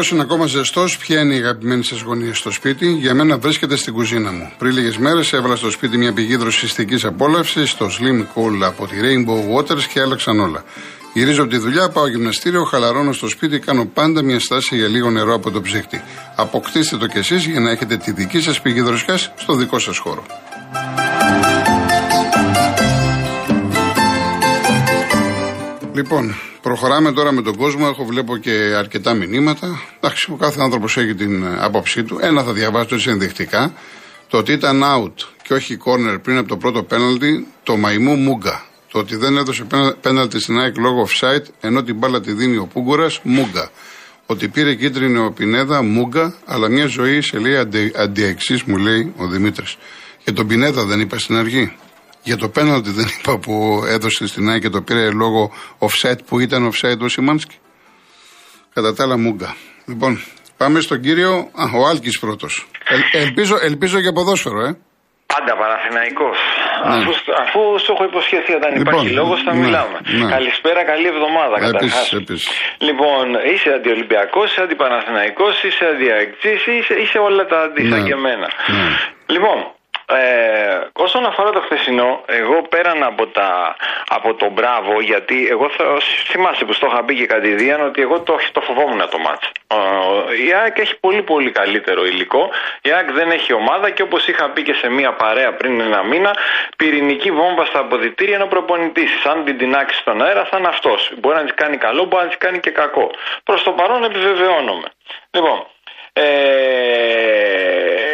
ο καιρό είναι ακόμα ζεστός, ποια είναι η αγαπημένη σας γωνία στο σπίτι. Για μένα βρίσκεται στην κουζίνα μου. Πριν λίγες μέρες έβαλα στο σπίτι μια πηγή δροσιστικής απόλαυσης, το Slim Cool από τη Rainbow Waters και άλλαξαν όλα. Γυρίζω από τη δουλειά, πάω γυμναστήριο, χαλαρώνω στο σπίτι, κάνω πάντα μια στάση για λίγο νερό από το ψύχτη. Αποκτήστε το κι εσείς για να έχετε τη δική σας πηγή δροσιάς στο δικό σας χώρο. Λοιπόν, προχωράμε τώρα με τον κόσμο. Έχω βλέπω και αρκετά μηνύματα. Εντάξει, ο κάθε άνθρωπος έχει την άποψή του. Ένα θα διαβάσω έτσι ενδεικτικά. Το ότι ήταν out και όχι corner πριν από το πρώτο πέναλτι, το μαϊμού Μούγκα. Το ότι δεν έδωσε πέναλτι στην ΑΕΚ λόγω offside, ενώ την μπάλα τη δίνει ο Πούγκορα, Μούγκα. Ότι πήρε κίτρινη ο Πινέδα, Μούγκα, αλλά μια ζωή σε λέει αντιεξής, μου λέει ο Δημήτρης. Και τον Πινέδα δεν είπα στην αρχή. Για το πέναλτι δεν είπα που έδωσε στην ΑΕΚ και το πήρε λόγω offset που ήταν offset ο Σιμάνσκι. Κατά τα άλλα μούγκα. Λοιπόν, πάμε στον κύριο. Α, ο Άλκης πρώτος. ελπίζω, ελπίζω για ποδόσφαιρο, ε. Πάντα Παναθηναϊκός. Ναι. Αφού, αφού σου έχω υποσχεθεί όταν λοιπόν, υπάρχει λόγος θα ναι, μιλάμε. Ναι. Καλησπέρα, καλή εβδομάδα καταρχάς. Λοιπόν, είσαι αντιολυμπιακός, είσαι αντιπαναθηναϊκός, είσαι αντιαεκτής, είσαι, είσαι όλα τα αντίθετα ναι. και εμένα. Ναι. Λοιπόν, ε, όσον αφορά το χθεσινό, εγώ πέραν από, τα, από το μπράβο, γιατί εγώ θα, θυμάσαι που στο είχα πει και κατηδίαν ότι εγώ το, το φοβόμουν το μάτς. η ΑΕΚ έχει πολύ πολύ καλύτερο υλικό. Η ΑΕΚ δεν έχει ομάδα και όπως είχα πει και σε μία παρέα πριν ένα μήνα, πυρηνική βόμβα στα αποδητήρια είναι ο προπονητής. Αν την τεινάξεις στον αέρα θα είναι αυτός. Μπορεί να της κάνει καλό, μπορεί να της κάνει και κακό. Προς το παρόν επιβεβαιώνομαι. Λοιπόν, ε, θέλω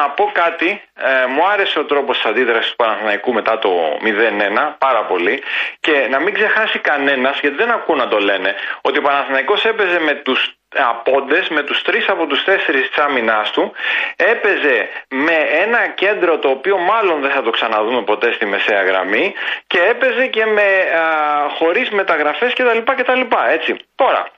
να πω κάτι. Ε, μου άρεσε ο τρόπος της αντίδρασης του Παναθηναϊκού μετά το 0-1 πάρα πολύ. Και να μην ξεχάσει κανένας, γιατί δεν ακούω να το λένε, ότι ο Παναθηναϊκός έπαιζε με τους απόντες με τους τρεις από τους τέσσερις της άμυνάς του έπαιζε με ένα κέντρο το οποίο μάλλον δεν θα το ξαναδούμε ποτέ στη μεσαία γραμμή και έπαιζε και με, α, χωρίς μεταγραφές κτλ. κτλ έτσι. Τώρα,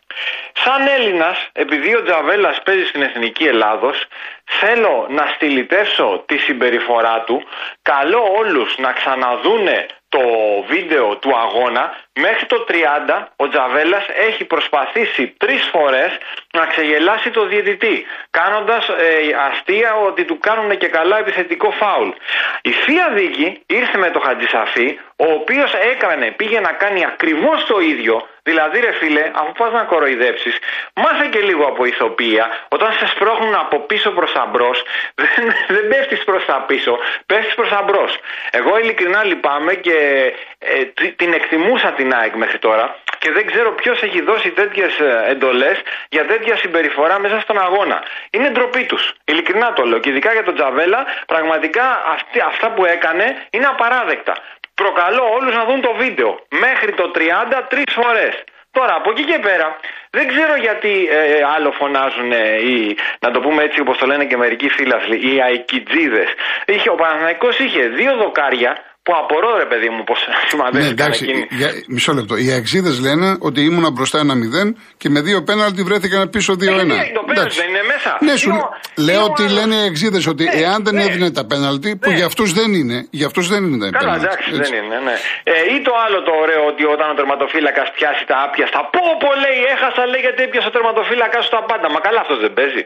σαν Έλληνας, επειδή ο Τζαβέλας παίζει στην Εθνική Ελλάδος, θέλω να στυλιτεύσω τη συμπεριφορά του, καλώ όλους να ξαναδούνε το βίντεο του αγώνα Μέχρι το 30 ο Τζαβέλας έχει προσπαθήσει τρεις φορές να ξεγελάσει το διαιτητή κάνοντας ε, αστεία ότι του κάνουν και καλά επιθετικό φάουλ. Η Θεία Δίκη ήρθε με το Χατζησαφή ο οποίος έκανε, πήγε να κάνει ακριβώς το ίδιο Δηλαδή ρε φίλε, αφού πας να κοροϊδέψεις, μάθε και λίγο από ηθοποιία. Όταν σε σπρώχνουν από πίσω προς τα μπρος, δεν, δεν πέφτεις προς τα πίσω, πέφτεις προς τα μπρος. Εγώ ειλικρινά λυπάμαι και ε, την εκτιμούσα την ΑΕΚ μέχρι τώρα και δεν ξέρω ποιος έχει δώσει τέτοιες εντολές για τέτοια συμπεριφορά μέσα στον αγώνα. Είναι ντροπή τους. Ειλικρινά το λέω. Και ειδικά για τον Τζαβέλα, πραγματικά αυτή, αυτά που έκανε είναι απαράδεκτα. Προκαλώ όλους να δουν το βίντεο. Μέχρι το 30 τρεις φορές. Τώρα από εκεί και πέρα δεν ξέρω γιατί ε, άλλο φωνάζουν οι, να το πούμε έτσι όπως το λένε και μερικοί φίλαθλοι, οι αικιτζίδες. Είχε, ο Παναθηναϊκός είχε δύο δοκάρια που απορώ ρε παιδί μου πώ σημαδεύει. Ναι, εντάξει, για, μισό λεπτό. Οι αξίδε λένε ότι ήμουν μπροστά ένα 0 και με δύο πέναλτι βρέθηκαν πίσω 2-1. Ε, ναι, το πέναλτι δεν είναι μέσα. Ναι, σου, λέω ότι λένε οι αξίδε ότι ναι, εάν δεν ναι. έδινε τα πέναλτι, που ναι. για αυτούς δεν είναι, για αυτούς δεν είναι τα πέναλτι. Καλά, εντάξει, δεν είναι, ναι. Ε, ή το άλλο το ωραίο ότι όταν ο τερματοφύλακας πιάσει τα άπια στα πω, πω λέει, έχασα λέει γιατί έπιασε ο τερματοφύλακα στα πάντα. Μα καλά αυτός δεν παίζει.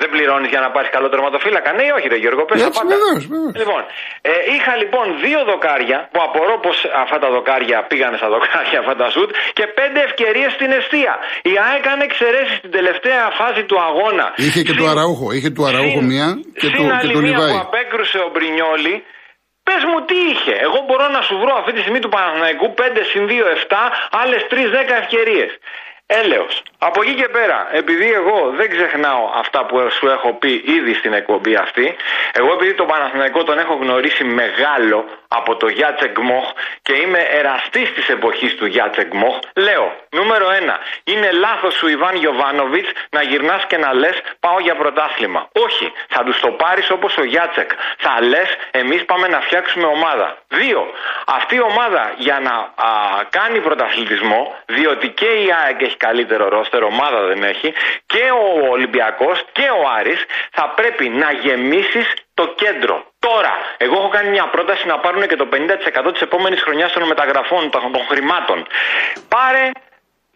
Δεν πληρώνεις για να πάρεις καλό τερματοφύλακα; Ναι, όχι, ρε Γιώργο, πες πάντα. Λοιπόν, ε, είχα λοιπόν δύο δοκάρια που απορώ πως αυτά τα δοκάρια πήγανε στα δοκάρια αυτά τα σουτ και πέντε ευκαιρίες στην αιστεία. Η ΑΕΚ έκανε εξαιρέσεις στην τελευταία φάση του αγώνα. Είχε και του Αραούχο, είχε του Αραούχο μία και του, και του Λιβάη. που απέκρουσε ο Μπρινιόλη, Πες μου τι είχε. Εγώ μπορώ να σου βρω αυτή τη στιγμή του Παναθηναϊκού 5 συν 2, 7, άλλες 3, 10 ευκαιρίες. Έλεος. Από εκεί και πέρα, επειδή εγώ δεν ξεχνάω αυτά που σου έχω πει ήδη στην εκπομπή αυτή, εγώ επειδή τον Παναθηναϊκό τον έχω γνωρίσει μεγάλο από το Γιάτσεκ Μοχ και είμαι εραστής της εποχής του Γιάτσεκ Μοχ, λέω, νούμερο ένα, είναι λάθος σου Ιβάν Γιοβάνοβιτς να γυρνάς και να λες πάω για πρωτάθλημα. Όχι, θα τους το πάρεις όπως ο Γιάτσεκ. Θα λες εμείς πάμε να φτιάξουμε ομάδα. Δύο, αυτή η ομάδα για να α, κάνει πρωταθλητισμό, διότι και η ΑΕΚ έχει καλύτερο ρόστερ, ομάδα δεν έχει, και ο Ολυμπιακός και ο Άρης θα πρέπει να γεμίσεις το κέντρο. Τώρα, εγώ έχω κάνει μια πρόταση να πάρουν και το 50% της επόμενης χρονιάς των μεταγραφών, των χρημάτων. Πάρε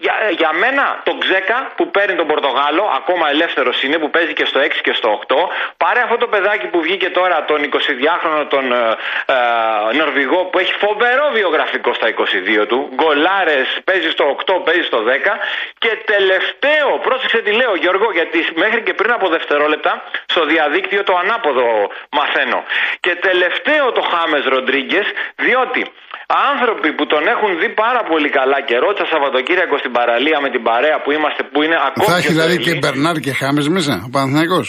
Για, ε, για μένα τον Ξέκα που παίρνει τον Πορτογάλο, ακόμα ελεύθερος είναι, που παίζει και στο 6 και στο 8. Πάρε αυτό το παιδάκι που βγήκε τώρα, τον 22χρονο, τον ε, ε, Νορβηγό, που έχει φοβερό βιογραφικό στα 22 του. Γκολάρες, παίζει στο 8, παίζει στο 10. Και τελευταίο, πρόσεξε τι λέω Γιώργο, γιατί μέχρι και πριν από δευτερόλεπτα στο διαδίκτυο το ανάποδο μαθαίνω. Και τελευταίο το Χάμες Ροντρίγκες, διότι Άνθρωποι που τον έχουν δει πάρα πολύ καλά και ρώτησα Σαββατοκύριακο στην παραλία με την παρέα που είμαστε, που είναι ακόμα. Θα έχει δηλαδή και Μπερνάρ και Χάμες μέσα, ο Παναθηναϊκός.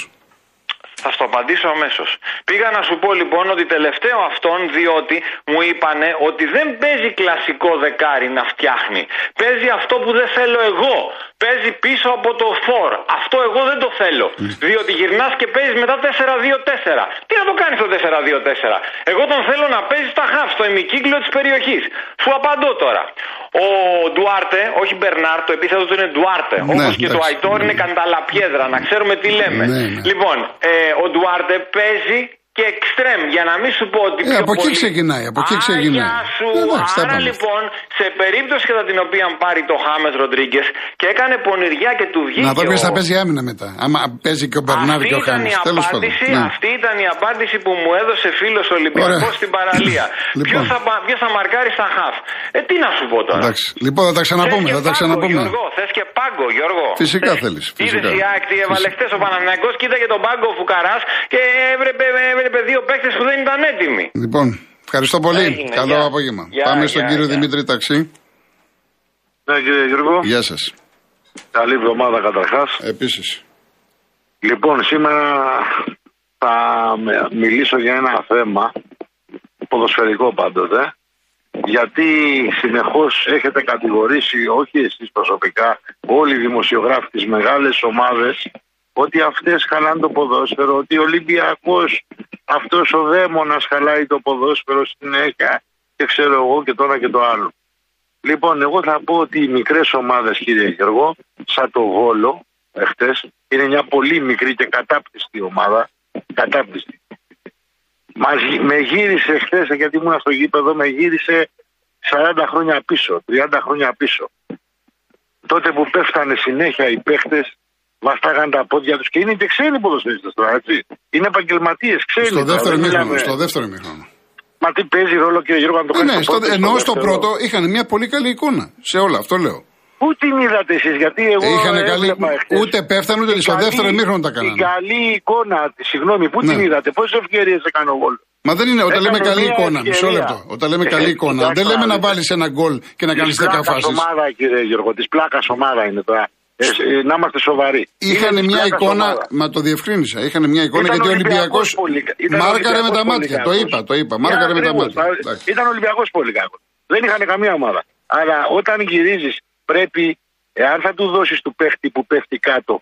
Θα στο απαντήσω αμέσως. Πήγα να σου πω λοιπόν ότι τελευταίο αυτόν, διότι μου είπανε ότι δεν παίζει κλασικό δεκάρι να φτιάχνει. Παίζει αυτό που δεν θέλω εγώ. Παίζει πίσω από το φόρ. Αυτό εγώ δεν το θέλω. Διότι γυρνάς και παίζεις μετά 4-2-4. Τι να το κάνεις το 4-2-4. Εγώ τον θέλω να παίζει στα χαφ, στο ημικύκλιο της περιοχής. Σου απαντώ τώρα. Ο Ντουάρτε, όχι Μπερνάρ, το επίθετο του είναι Ντουάρτε. Ναι, Όπως και το Αϊτόρ είναι κανταλαπιέδρα, να ξέρουμε τι λέμε. Ναι, ναι. Λοιπόν, ε, ο Ντουάρτε παίζει και εξτρέμ. Για να μην σου πω ότι. Ε, από εκεί ξεκινάει. Από εκεί ξεκινάει. Σου. Ε, Άρα λοιπόν, σε περίπτωση κατά την οποία πάρει το Χάμες Ροντρίγκες και έκανε πονηριά και του βγήκε. Να δω ποιος θα παίζει άμυνα μετά. Άμα παίζει και ο Μπερνάρ και ο Χάμες. Τέλος πάντων. Ναι. Αυτή ήταν η απάντηση που μου έδωσε φίλος Ολυμπιακός στην παραλία. λοιπόν. Ποιος θα, θα μαρκάρει στα χαφ; Ε, τι να σου πω τώρα. Εντάξει. Λοιπόν, θα τα ξαναπούμε. Θα τα ξαναπούμε. Γιώργο, θες και πάγκο, Γιώργο. Φυσικά θέλεις. Είδες η άκτη, έβαλε χτε ο Παναναναϊκό, κοίταγε τον πάγκο Φουκαράς και έβλεπε έβλεπε δύο παίκτε που δεν ήταν έτοιμοι. Λοιπόν, ευχαριστώ πολύ. Έγινε, Καλό για. απόγευμα. Για, Πάμε στον κύριο για. Δημήτρη Ταξί. Ναι, κύριε Γιώργο. Γεια σας. Καλή εβδομάδα καταρχάς. Επίσης. Λοιπόν, σήμερα θα μιλήσω για ένα θέμα, ποδοσφαιρικό πάντοτε, γιατί συνεχώς έχετε κατηγορήσει, όχι εσείς προσωπικά, όλοι οι δημοσιογράφοι τις μεγάλες ομάδες ότι αυτές χαλάνε το ποδόσφαιρο, ότι ο Ολυμπιακός αυτός ο δαίμονας χαλάει το ποδόσφαιρο συνέχεια και ξέρω εγώ και τώρα και το άλλο. Λοιπόν, εγώ θα πω ότι οι μικρές ομάδες κύριε Γεργό, σαν το Βόλο, εχθές, είναι μια πολύ μικρή και κατάπτυστη ομάδα, κατάπτυστη. με γύρισε χθες, γιατί ήμουν στο γήπεδο, με γύρισε 40 χρόνια πίσω, 30 χρόνια πίσω. Τότε που πέφτανε συνέχεια οι παίχτες βαστάγαν τα πόδια τους και είναι και ξένοι ποδοσφαιριστές τώρα, έτσι. Είναι επαγγελματίες, ξένοι. Στο δεύτερο μήχρονο. Στο δεύτερο μήχρονο. Μα τι παίζει ρόλο κύριε Γιώργο, αν το κάνει. Ναι, στο, ενώ στο, πρώτο είχαν μια πολύ καλή εικόνα. Σε όλα, αυτό λέω. Πού την είδατε εσείς, γιατί εγώ. Είχαν καλή... Ούτε πέφτανε ούτε στο δεύτερο μήχρονο τα κάνανε. Η καλή εικόνα, συγγνώμη, πού ναι. την είδατε, πόσες ευκαιρίες έκανε ο Γόλ. Μα δεν είναι, όταν λέμε καλή εικόνα, μισό λεπτό. Όταν λέμε καλή εικόνα, δεν λέμε να βάλεις ένα γκολ και να κάνεις 10 φάσεις. ομάδα, κύριε Γιώργο, της πλάκας ομάδα είναι τώρα. Ε, ε, να είμαστε σοβαροί. Είχαν μια εικόνα, μα το διευκρίνησα. Είχαν μια εικόνα γιατί ο Ολυμπιακός μάρκαρε με τα μάτια. Το είπα, το είπα. Μάρκαρε με τα μάτια. Ήταν Ολυμπιακός πολύ κακό. Δεν είχαν καμία ομάδα. Αλλά όταν γυρίζεις, πρέπει, εάν θα του δώσεις του παίχτη που πέφτει κάτω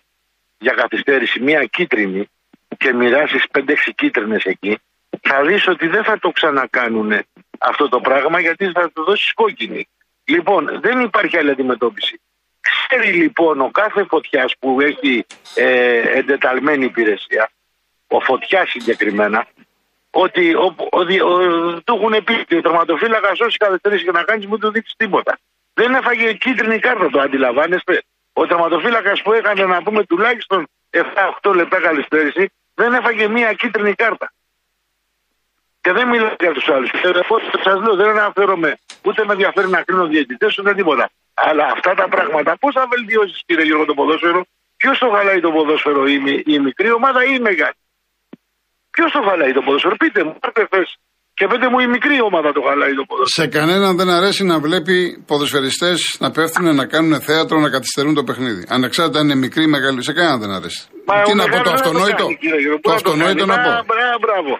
για καθυστέρηση μια κίτρινη και μοιράσεις 5-6 κίτρινες εκεί, θα δεις ότι δεν θα το ξανακάνουν αυτό το πράγμα γιατί θα του δώσεις κόκκινη. Λοιπόν, δεν υπάρχει άλλη αντιμετώπιση. Ξέρει λοιπόν ο κάθε φωτιάς που έχει ε, εντεταλμένη υπηρεσία, ο φωτιάς συγκεκριμένα, ότι ο, ο, ο, του έχουν πει ότι ο τερματοφύλακας όσοι καθυστερήσει και να κάνεις μου του δείξεις τίποτα. Δεν έφαγε κίτρινη κάρτα, το αντιλαμβάνεστε. Ο τερματοφύλακας που έκανε να πούμε τουλάχιστον 7-8 λεπτά καθυστέρηση, δεν έφαγε μία κίτρινη κάρτα. Και δεν μιλάω για τους άλλους. Σας λέω, δεν αναφέρομαι, ούτε με ενδιαφέρει να κρίνω διαιτητές ούτε τίποτα. Αλλά αυτά τα πράγματα πώς θα βελτιώσεις, κύριε Γιώργο, το ποδόσφαιρο, ποιος το χαλάει το ποδόσφαιρο, η, η μικρή ομάδα ή η μεγάλη; Ποιος το χαλάει το ποδόσφαιρο, πείτε μου, πάρτε θες. Και πείτε μου η μικρή ομάδα το χαλάει το ποδόσφαιρο. Σε κανέναν δεν αρέσει να βλέπει ποδοσφαιριστές να πέφτουν, να κάνουν θέατρο, να καθυστερούν το παιχνίδι. Ανεξάρτητα αν είναι μικρή ή μεγάλη, σε κανέναν δεν αρέσει. Μα Τι να πω, το αυτονόητο. Το, το αυτονόητο να πω. Μπράβο.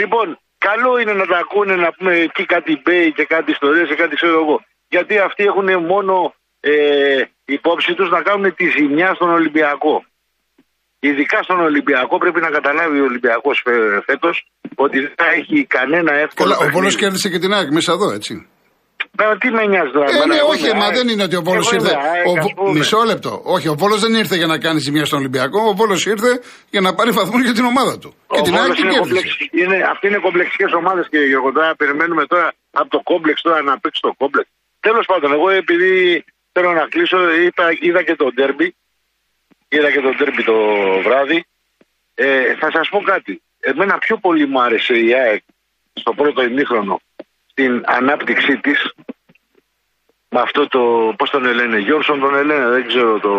Λοιπόν, καλό είναι να τα ακούνε να πούμε εκεί κάτι μπέι και κάτι ιστορίες και κάτι ξέρω εγώ γιατί αυτοί έχουν μόνο ε, υπόψη τους να κάνουν τη ζημιά στον Ολυμπιακό. Ειδικά στον Ολυμπιακό πρέπει να καταλάβει ο Ολυμπιακός φέτος ότι δεν θα έχει κανένα εύκολο. Καλά, ο Βόλος κέρδισε και την ΑΕΚ μέσα εδώ, έτσι. Μα τι με νοιάζει τώρα. Ε, ναι, όχι, μα δεν είναι ότι ο Βόλος ήρθε. Ο... Μισό λεπτό. Όχι, ο Βόλος δεν ήρθε για να κάνει ζημιά στον Ολυμπιακό. Ο Βόλος ήρθε για να πάρει βαθμού για την ομάδα του. Ο και την ΑΕΚ είναι, είναι Αυτοί είναι κομπλεξικές ομάδες, κύριε Γιώργο. Τώρα περιμένουμε τώρα από το κόμπλεξ τώρα να παίξει το κόμπλεξ. Τέλος πάντων, εγώ επειδή θέλω να κλείσω. Είδα, είδα και το ντέρμπι. Είδα και το ντέρμπι το βράδυ. Ε, θα σας πω κάτι. Εμένα πιο πολύ μου άρεσε η ΑΕΚ στο πρώτο ημίχρονο στην ανάπτυξή της με αυτό το, πώς τον λένε, Γιώργος τον λένε, δεν ξέρω το,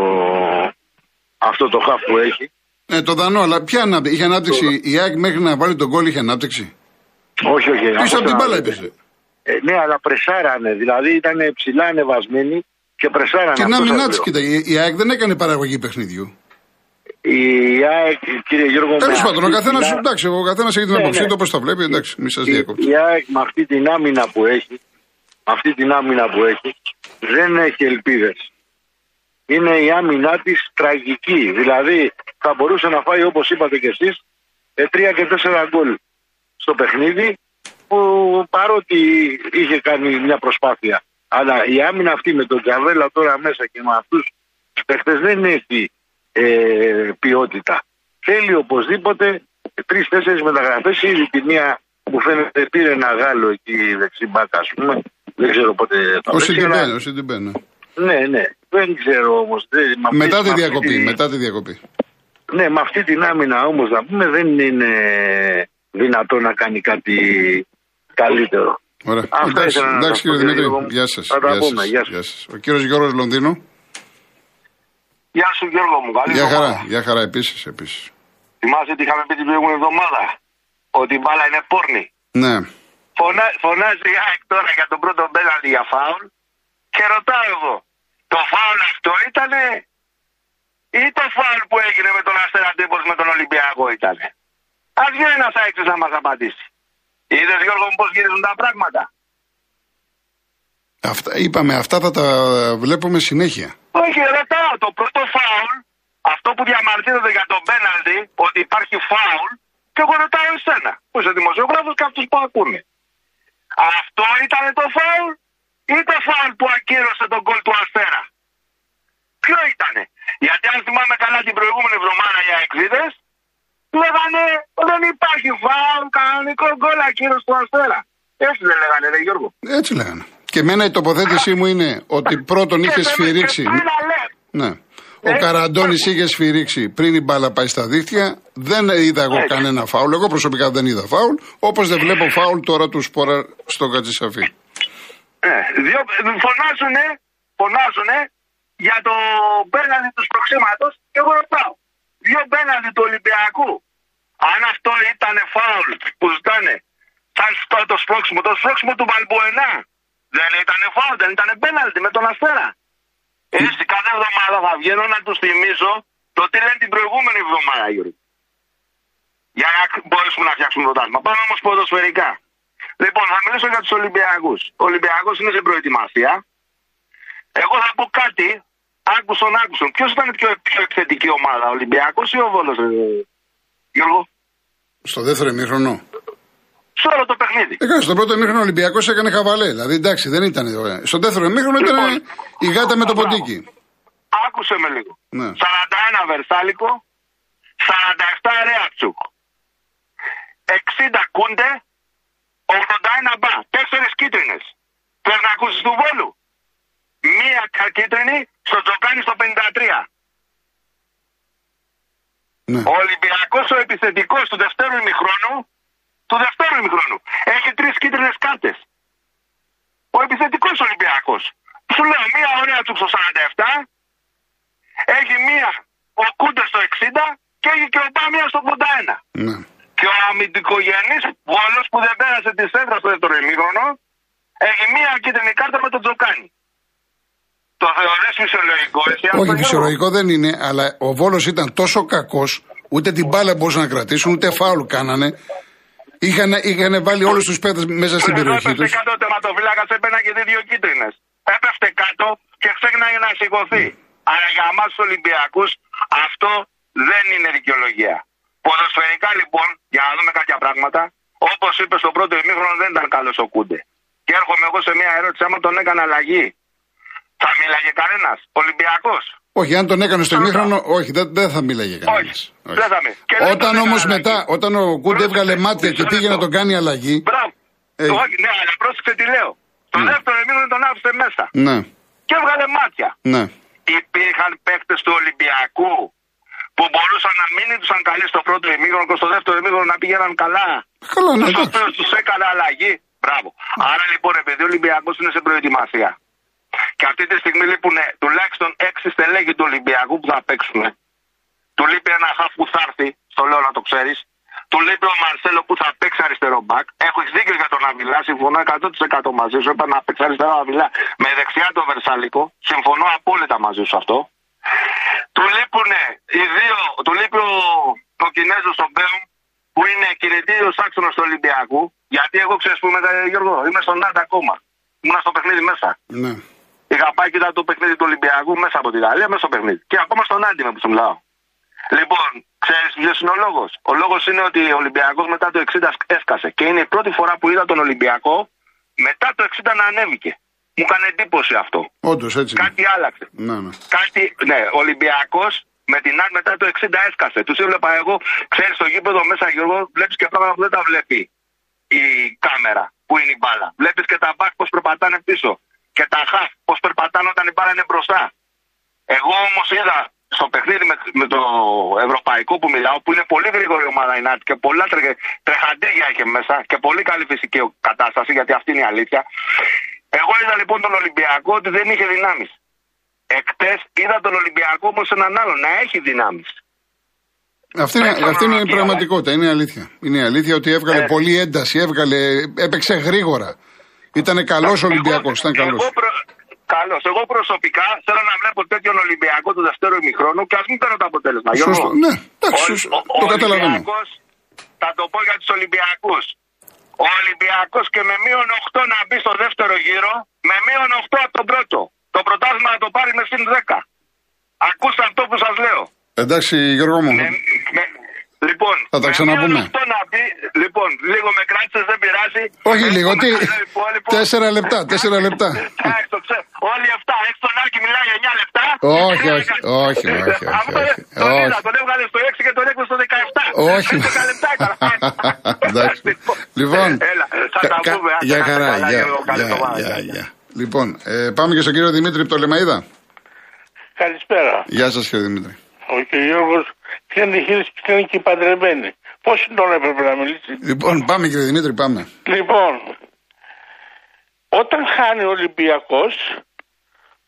αυτό το χαφ που έχει. Ναι, το δανό, αλλά ποια ανάπτυξη. Είχε ανάπτυξη η ΑΕΚ μέχρι να βάλει τον κόλλ, είχε ανάπτυξη; Όχι, όχι. Πίσω από την μπάλα έπεσε. Ε, ναι, αλλά πρεσάρανε. Δηλαδή ήταν ψηλά ανεβασμένοι και πρεσάρανε. Και να μην τη, κοίτα, η ΑΕΚ δεν έκανε παραγωγή παιχνιδιού. Η ΑΕΚ, κύριε Γιώργο Τέλος πάντων, ο καθένα εντάξει, ο καθένας έχει την ναι, άποψή ναι. του όπως το βλέπει. Εντάξει, μη σας διακόψω. Η ΑΕΚ με αυτή την άμυνα που έχει, αυτή την άμυνα που έχει, δεν έχει ελπίδες. Είναι η άμυνά της τραγική. Δηλαδή θα μπορούσε να φάει όπως είπατε κι εσείς ε, τρία και τέσσερα γκολ στο παιχνίδι που παρότι είχε κάνει μια προσπάθεια. Αλλά η άμυνα αυτή με τον Τζαβέλα τώρα μέσα και με αυτούς τους παίχτες δεν έχει ε, ποιότητα. Θέλει οπωσδήποτε τρει-τέσσερι μεταγραφές. Ήδη τη μία που φαίνεται πήρε ένα Γάλλο εκεί δεξιμπάκα, ας πούμε. Δεν ξέρω πότε θα Ο Σιντιμπέν, ο Σιντιμπέν. Ναι, ναι. Δεν ξέρω όμως. Μετά τη διακοπή. Μετά τη διακοπή. Ναι, με αυτή την άμυνα όμως να πούμε δεν είναι δυνατό να κάνει κάτι καλύτερο. Ωραία. εντάξει, εντάξει κύριε Δημήτρη. Γεια σας. Γεια σας. Ο κύριος Γιώργος Λονδίνο. Γεια σου Γιώργο μου, καλή Γεια χαρά, γεια χαρά επίσης, επίσης. Θυμάσαι τι είχαμε πει την προηγούμενη εβδομάδα, ότι η μπάλα είναι πόρνη. Ναι. Φωνα, φωνάζει η ΑΕΚ τώρα για τον πρώτο μπέλαντι για φάουλ και ρωτάω εγώ, το φάουλ αυτό ήταν ή το φάουλ που έγινε με τον Αστέρα Τύπος με τον Ολυμπιακό ήταν. Ας βγει ένας ΑΕΚ να μας απαντήσει. Είδες Γιώργο μου πώς γυρίζουν τα πράγματα. Αυτά, είπαμε, αυτά θα τα βλέπουμε συνέχεια. Όχι, ρωτάω το πρώτο φάουλ, αυτό που διαμαρτύρεται για τον πέναλτι, ότι υπάρχει φάουλ, και εγώ ρωτάω εσένα, που είσαι δημοσιογράφος και αυτούς που ακούνε. Αυτό ήταν το φάουλ ή το φάουλ που ακύρωσε τον κολ του Αστέρα; Ποιο ήτανε; Γιατί αν θυμάμαι καλά την προηγούμενη εβδομάδα για εξήδε, λέγανε δεν υπάρχει φάουλ, κανονικό γκολ ακύρωση του Αστέρα. Έτσι δεν λέγανε, ρε Γιώργο. Έτσι λέγανε. Και εμένα η τοποθέτησή μου είναι ότι πρώτον είχε σφυρίξει. Ναι. Ο ε, Καραντώνης είχε σφυρίξει πριν η μπάλα πάει στα δίχτυα. Δεν είδα εγώ κανένα φάουλ. Εγώ προσωπικά δεν είδα φάουλ. Όπως δεν βλέπω φάουλ τώρα του Σπόρα στο Κατσισαφή. Ε, δύο, φωνάζουνε, φωνάζουνε για το πέναλτι του προξήματο και εγώ ρωτάω. Δύο πέναλτι του Ολυμπιακού; Αν αυτό ήταν φάουλ που ζητάνε, σαν το σπρώξιμο, το σπρώξιμο του Βαλμποενά δεν ήταν φάουλ, δεν ήταν πέναλτι με τον Αστέρα. Έτσι κάθε εβδομάδα θα βγαίνω να τους θυμίσω το τι λένε την προηγούμενη εβδομάδα, Γιώργο. Για να μπορέσουμε να φτιάξουμε πρωτάθλημα. Πάμε όμως ποδοσφαιρικά. Λοιπόν, θα μιλήσω για τους Ολυμπιακούς. Ο Ολυμπιακός είναι σε προετοιμασία. Εγώ θα πω κάτι. Άκουσον, άκουσον. Ποιος ήταν η πιο, πιο επιθετική ομάδα, ο Ολυμπιακός ή ο Βόλος, ε, Γιώργο; Στο δεύτερο ημίχρονο σε όλο το παιχνίδι. Έκανε στο πρώτο μήχρονο Ολυμπιακός έκανε χαβαλέ. Δηλαδή εντάξει δεν ήταν. Στο δεύτερο μήχρονο ήταν λοιπόν, η γάτα με το ποντίκι. Άκουσε με λίγο. Ναι. 41 Βερσάλικο, 47 Ρέατσουκ, 60 Κούντε, 81 Μπα. Τέσσερις κίτρινες. Πρέπει να ακούσει του βόλου. Μία κίτρινη στο τζοκάνι στο 53. Ναι. Ο Ολυμπιακός ο επιθετικός του δευτέρου ημιχρόνου του δευτέρου ημιχρόνου. Έχει τρεις κίτρινες κάρτες. Ο επιθετικός Ολυμπιακός. Σου λέω μία ωραία του στο 47, έχει μία ο Κούντε στο 60 και έχει και ο Πάμια στο 81. Ναι. Και ο αμυντικογενής Βόλος που δεν πέρασε τη σέντρα στο δεύτερο ημίχρονο έχει μία κίτρινη κάρτα με τον Τζοκάνι. Το θεωρεί φυσιολογικό, εσύ Όχι, φυσιολογικό δεν είναι, αλλά ο Βόλος ήταν τόσο κακός, ούτε την μπάλα μπορούσαν να κρατήσουν, ούτε φάουλ κάνανε. Είχαν, είχαν βάλει όλους τους παίδε μέσα στην περιοχή τους. Έπεφτε κάτω ο τερματοφύλακας, έπαιρνα και δύο κίτρινες. Έπεφτε κάτω και ξέχναγε να σηκωθεί. Αλλά για εμάς τους Ολυμπιακούς αυτό δεν είναι δικαιολογία. Ποδοσφαιρικά λοιπόν, για να δούμε κάποια πράγματα, όπως είπε στο πρώτο ημίχρονο δεν ήταν καλός ο Κούντε. Και έρχομαι εγώ σε μια ερώτηση, άμα τον έκανε αλλαγή, θα μίλαγε κανένας; Ολυμπιακός; Όχι, αν τον έκανε στο ημίχρονο, όχι, δεν, δεν θα μίλαγε κανένας. Όχι, δεν θα μίλαγε. Όταν όμως μετά, όταν ο Κούντ έβγαλε μάτια και πήγε να τον κάνει αλλαγή. Μπράβο. Ε. Όχι, ναι, αλλά πρόσεξε τι λέω. Το ναι. δεύτερο ημίχρονο τον άφησε μέσα. Ναι. και έβγαλε μάτια. Ναι. Υπήρχαν παίκτες του Ολυμπιακού που μπορούσαν να μην ήταν καλοί στο πρώτο ημίγωνο και στο δεύτερο ημίγωνο να πήγαιναν καλά. Καλά, ναι, Τους εντάξει. τους έκανε αλλαγή. Μπράβο. Άρα λοιπόν, επειδή ο Ολυμπιακός είναι σε προετοιμασία και αυτή τη στιγμή λείπουν τουλάχιστον έξι στελέχη του Ολυμπιακού που θα παίξουν. Του λείπει ένα χαφ που θα έρθει, στο λέω να το ξέρεις. Του λείπει ο Μαρσέλο που θα παίξει αριστερό μπακ. Έχω δίκιο για τον Αβιλά, συμφωνώ 100% μαζί σου. Είπα να παίξει αριστερό Αβιλά με δεξιά το Βερσάλικο. Συμφωνώ απόλυτα μαζί σου αυτό. Του λείπουν οι δύο, του λείπει ο, ο Κινέζος ο Μπέουμ που είναι κινητήριος άξονας του Ολυμπιακού. Γιατί εγώ ξέρω που είμαι, ε, Γιώργο, είμαι στον Νάντα ακόμα. Ήμουν στο παιχνίδι μέσα. Ναι. Είχα πάει και ήταν το παιχνίδι του Ολυμπιακού μέσα από την Ιταλία, μέσα στο παιχνίδι. Και ακόμα στον Άντι με που σου μιλάω. Λοιπόν, ξέρεις ποιος είναι ο λόγος; Ο λόγος είναι ότι ο Ολυμπιακός μετά το 60 έσκασε. Και είναι η πρώτη φορά που είδα τον Ολυμπιακό μετά το 60 να ανέβηκε. Μου έκανε εντύπωση αυτό. Όντως έτσι. είναι. Κάτι άλλαξε. Ναι, ναι. Κάτι, ναι, ο Ολυμπιακός με την ΑΡ μετά το 60 έσκασε. Τους έβλεπα εγώ, ξέρεις, στο γήπεδο μέσα, Γιώργο, βλέπεις και πράγματα που δεν τα βλέπει η κάμερα που είναι η μπάλα. Βλέπεις και τα μπακ πώς περπατάνε πίσω. Και τα χαφ πώς περπατάνε όταν η μπάλα είναι μπροστά. Εγώ όμως είδα στο παιχνίδι με, με το ευρωπαϊκό που μιλάω, που είναι πολύ γρήγορη η ομάδα η Νάτη και πολλά τρε, τρεχαντήρια είχε μέσα και πολύ καλή φυσική κατάσταση, γιατί αυτή είναι η αλήθεια. Εγώ είδα λοιπόν τον Ολυμπιακό ότι δεν είχε δυνάμεις. Εκτές είδα τον Ολυμπιακό όμως έναν άλλον να έχει δυνάμεις. Αυτή είναι, Έξω αυτή είναι η να- πραγματικότητα, είναι η αλήθεια. Είναι η αλήθεια ότι έβγαλε Ε. πολλή ένταση, έβγαλε, έπαιξε γρήγορα. Ήταν καλός Ολυμπιακός, ήταν καλός. Εγώ, προ... Καλώς. εγώ προσωπικά θέλω να βλέπω τέτοιον Ολυμπιακό του δεύτερου ημιχρόνου και ας μην παίρνω το αποτέλεσμα. Γιώργο. Σωστό. Ναι, εντάξει, Ο- σωστό. ο- το ο καταλαβαίνω. Ολυμπιακός, θα το πω για τους Ολυμπιακούς. Ο Ολυμπιακός και με μείον 8 να μπει στο δεύτερο γύρο, με μείον 8 από τον πρώτο. Το πρωτάθλημα να το πάρει με συν 10. Ακούστε αυτό που σας λέω. Εντάξει, Γιώργο μου. Με, με, λοιπόν, Θα τα με ξαναπούμε. μείον 8 να μπει, λοιπόν, λίγο με κράτησε, δεν πειράζει. Όχι Δεν λίγο, έχουμε τι. κανένα υπόλοιπο. Τέσσερα λεπτά, τέσσερα λεπτά. Εντάξει, το ξέρω. Όλοι 7. Έχει τον Άκη μιλάει 9 λεπτά. Όχι, όχι, όχι, όχι, όχι, Αυτό όχι. τον Όχι. είδα, τον έβγαλε στο 6 και τον έκοψε στο 17. Όχι. 10 λεπτά ήταν. Εντάξει. Λοιπόν, Έλα, θα κα- τα κα- πούμε. άντε, για να είστε χαρά. καλά, για- Γιώργο, καλή για- εβδομάδα. για- για. Λοιπόν, ε, πάμε και στον κύριο Δημήτρη από το Λεμαίδα. Καλησπέρα. Γεια σας, κύριε Δημήτρη. Ο κ. Γιώργος πιάνει χείλης και είναι και παντρεμένη. Πόση ώρα έπρεπε να μιλήσει; Λοιπόν, πάμε κύριε Δημήτρη, πάμε. Λοιπόν, όταν χάνει ο Ολυμπιακός,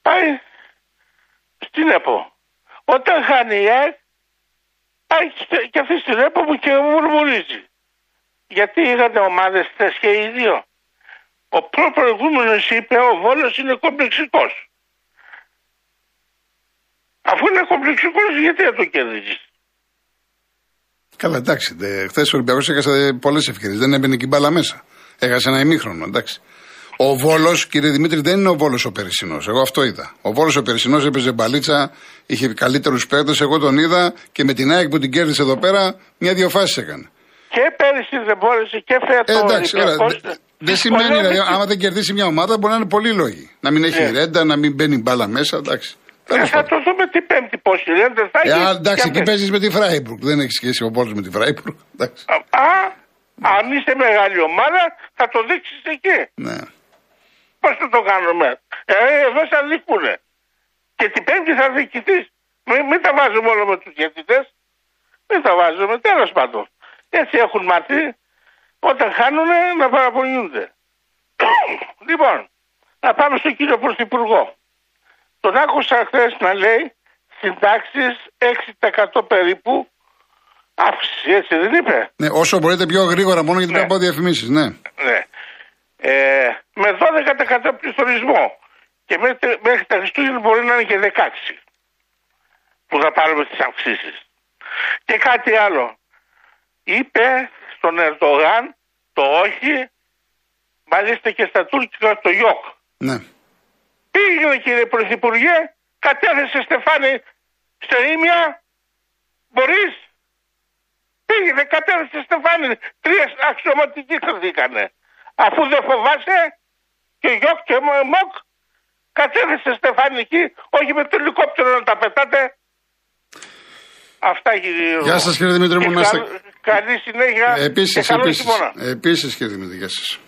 πάει στην ΕΠΟ. Όταν χάνει η ΑΕΚ, πάει στε- και αυτή στην ΕΠΟ που και μουρμουρίζει. Γιατί είχαν ομάδες θες και οι δύο. Ο προπροηγούμενος είπε ο Βόλος είναι κομπλεξικός. Αφού είναι κομπλεξικός γιατί δεν το κερδίζεις; Καλά, εντάξει. Χθες ο Ολυμπιακός έχασε πολλές ευκαιρίες. Δεν έμπαινε και η μπάλα μέσα. Έχασε ένα ημίχρονο, εντάξει. Ο Βόλος, κύριε Δημήτρη, δεν είναι ο Βόλος ο Περισσινός. Εγώ αυτό είδα. Ο Βόλος ο Περισσινός έπαιζε μπαλίτσα, είχε καλύτερους παίκτες. Εγώ τον είδα και με την ΑΕΚ που την κέρδισε εδώ πέρα, μια-δυο φάσεις έκανε. Και πέρυσι δεν μπόρεσε και Ε, φέτο. εντάξει, ωραία. δε- Δεν σημαίνει, δηλαδή, άμα δεν κερδίσει μια ομάδα, μπορεί να είναι πολλοί λόγοι. Να μην έχει Ναι. ρέντα, να μην μπαίνει μπάλα μέσα, εντάξει. Τέλος Θα πάντων. το δούμε την Πέμπτη πώ είναι. Δεν θα Ε, έχει. α, εντάξει, και εκεί αυτές. παίζεις με τη Φράιμπουργκ. Δεν έχει σχέση ο Βόλο με τη Φράιμπουργκ. Εντάξει. Α, αν είσαι μεγάλη ομάδα, θα το δείξεις εκεί. Ναι. Πώς θα το κάνουμε; Ε, εδώ θα δείχουνε. Και την Πέμπτη θα διοικητής. Μην, μην τα βάζουμε όλο με τους διαιτητέ. Μην τα βάζουμε. Τέλος πάντων. Έτσι έχουν μάθει όταν χάνουν να παραπονιούνται. λοιπόν, να πάμε στον κύριο Πρωθυπουργό. Τον άκουσα χθες να λέει συντάξεις 6% περίπου αύξηση, έτσι δεν είπε; ναι. Όσο μπορείτε πιο γρήγορα, μόνο γιατί Ναι. πρέπει να πω διαφημίσεις. Ναι. Ναι. Ε, με 12% πληθωρισμό. Και μέχρι, μέχρι τα Χριστούγεννα μπορεί να είναι και 16 που θα πάρουμε τις αυξήσεις. Και κάτι άλλο. Είπε στον Ερντογάν το όχι, μάλιστα και στα τουρκικά το γιοκ. ναι. Πήγαινε κύριε Πρωθυπουργέ, κατέθεσε στεφάνι στα Ίμια, μπορείς; Πήγαινε, κατέθεσε στεφάνι, τρία αξιωματικοί χαθήκανε. Αφού δεν φοβάσαι, και γιοκ και μοκ, κατέθεσε στεφάνι εκεί, όχι με το ελικόπτερο να τα πετάτε. Αυτά κύριε Γεια σας, κύριε Δημήτρη μου, Και να είστε- καλ- Καλή συνέχεια Επίσης, και καλό επίσης. χειμώνα. Επίσης, κύριε Δημήτρη, γεια σας.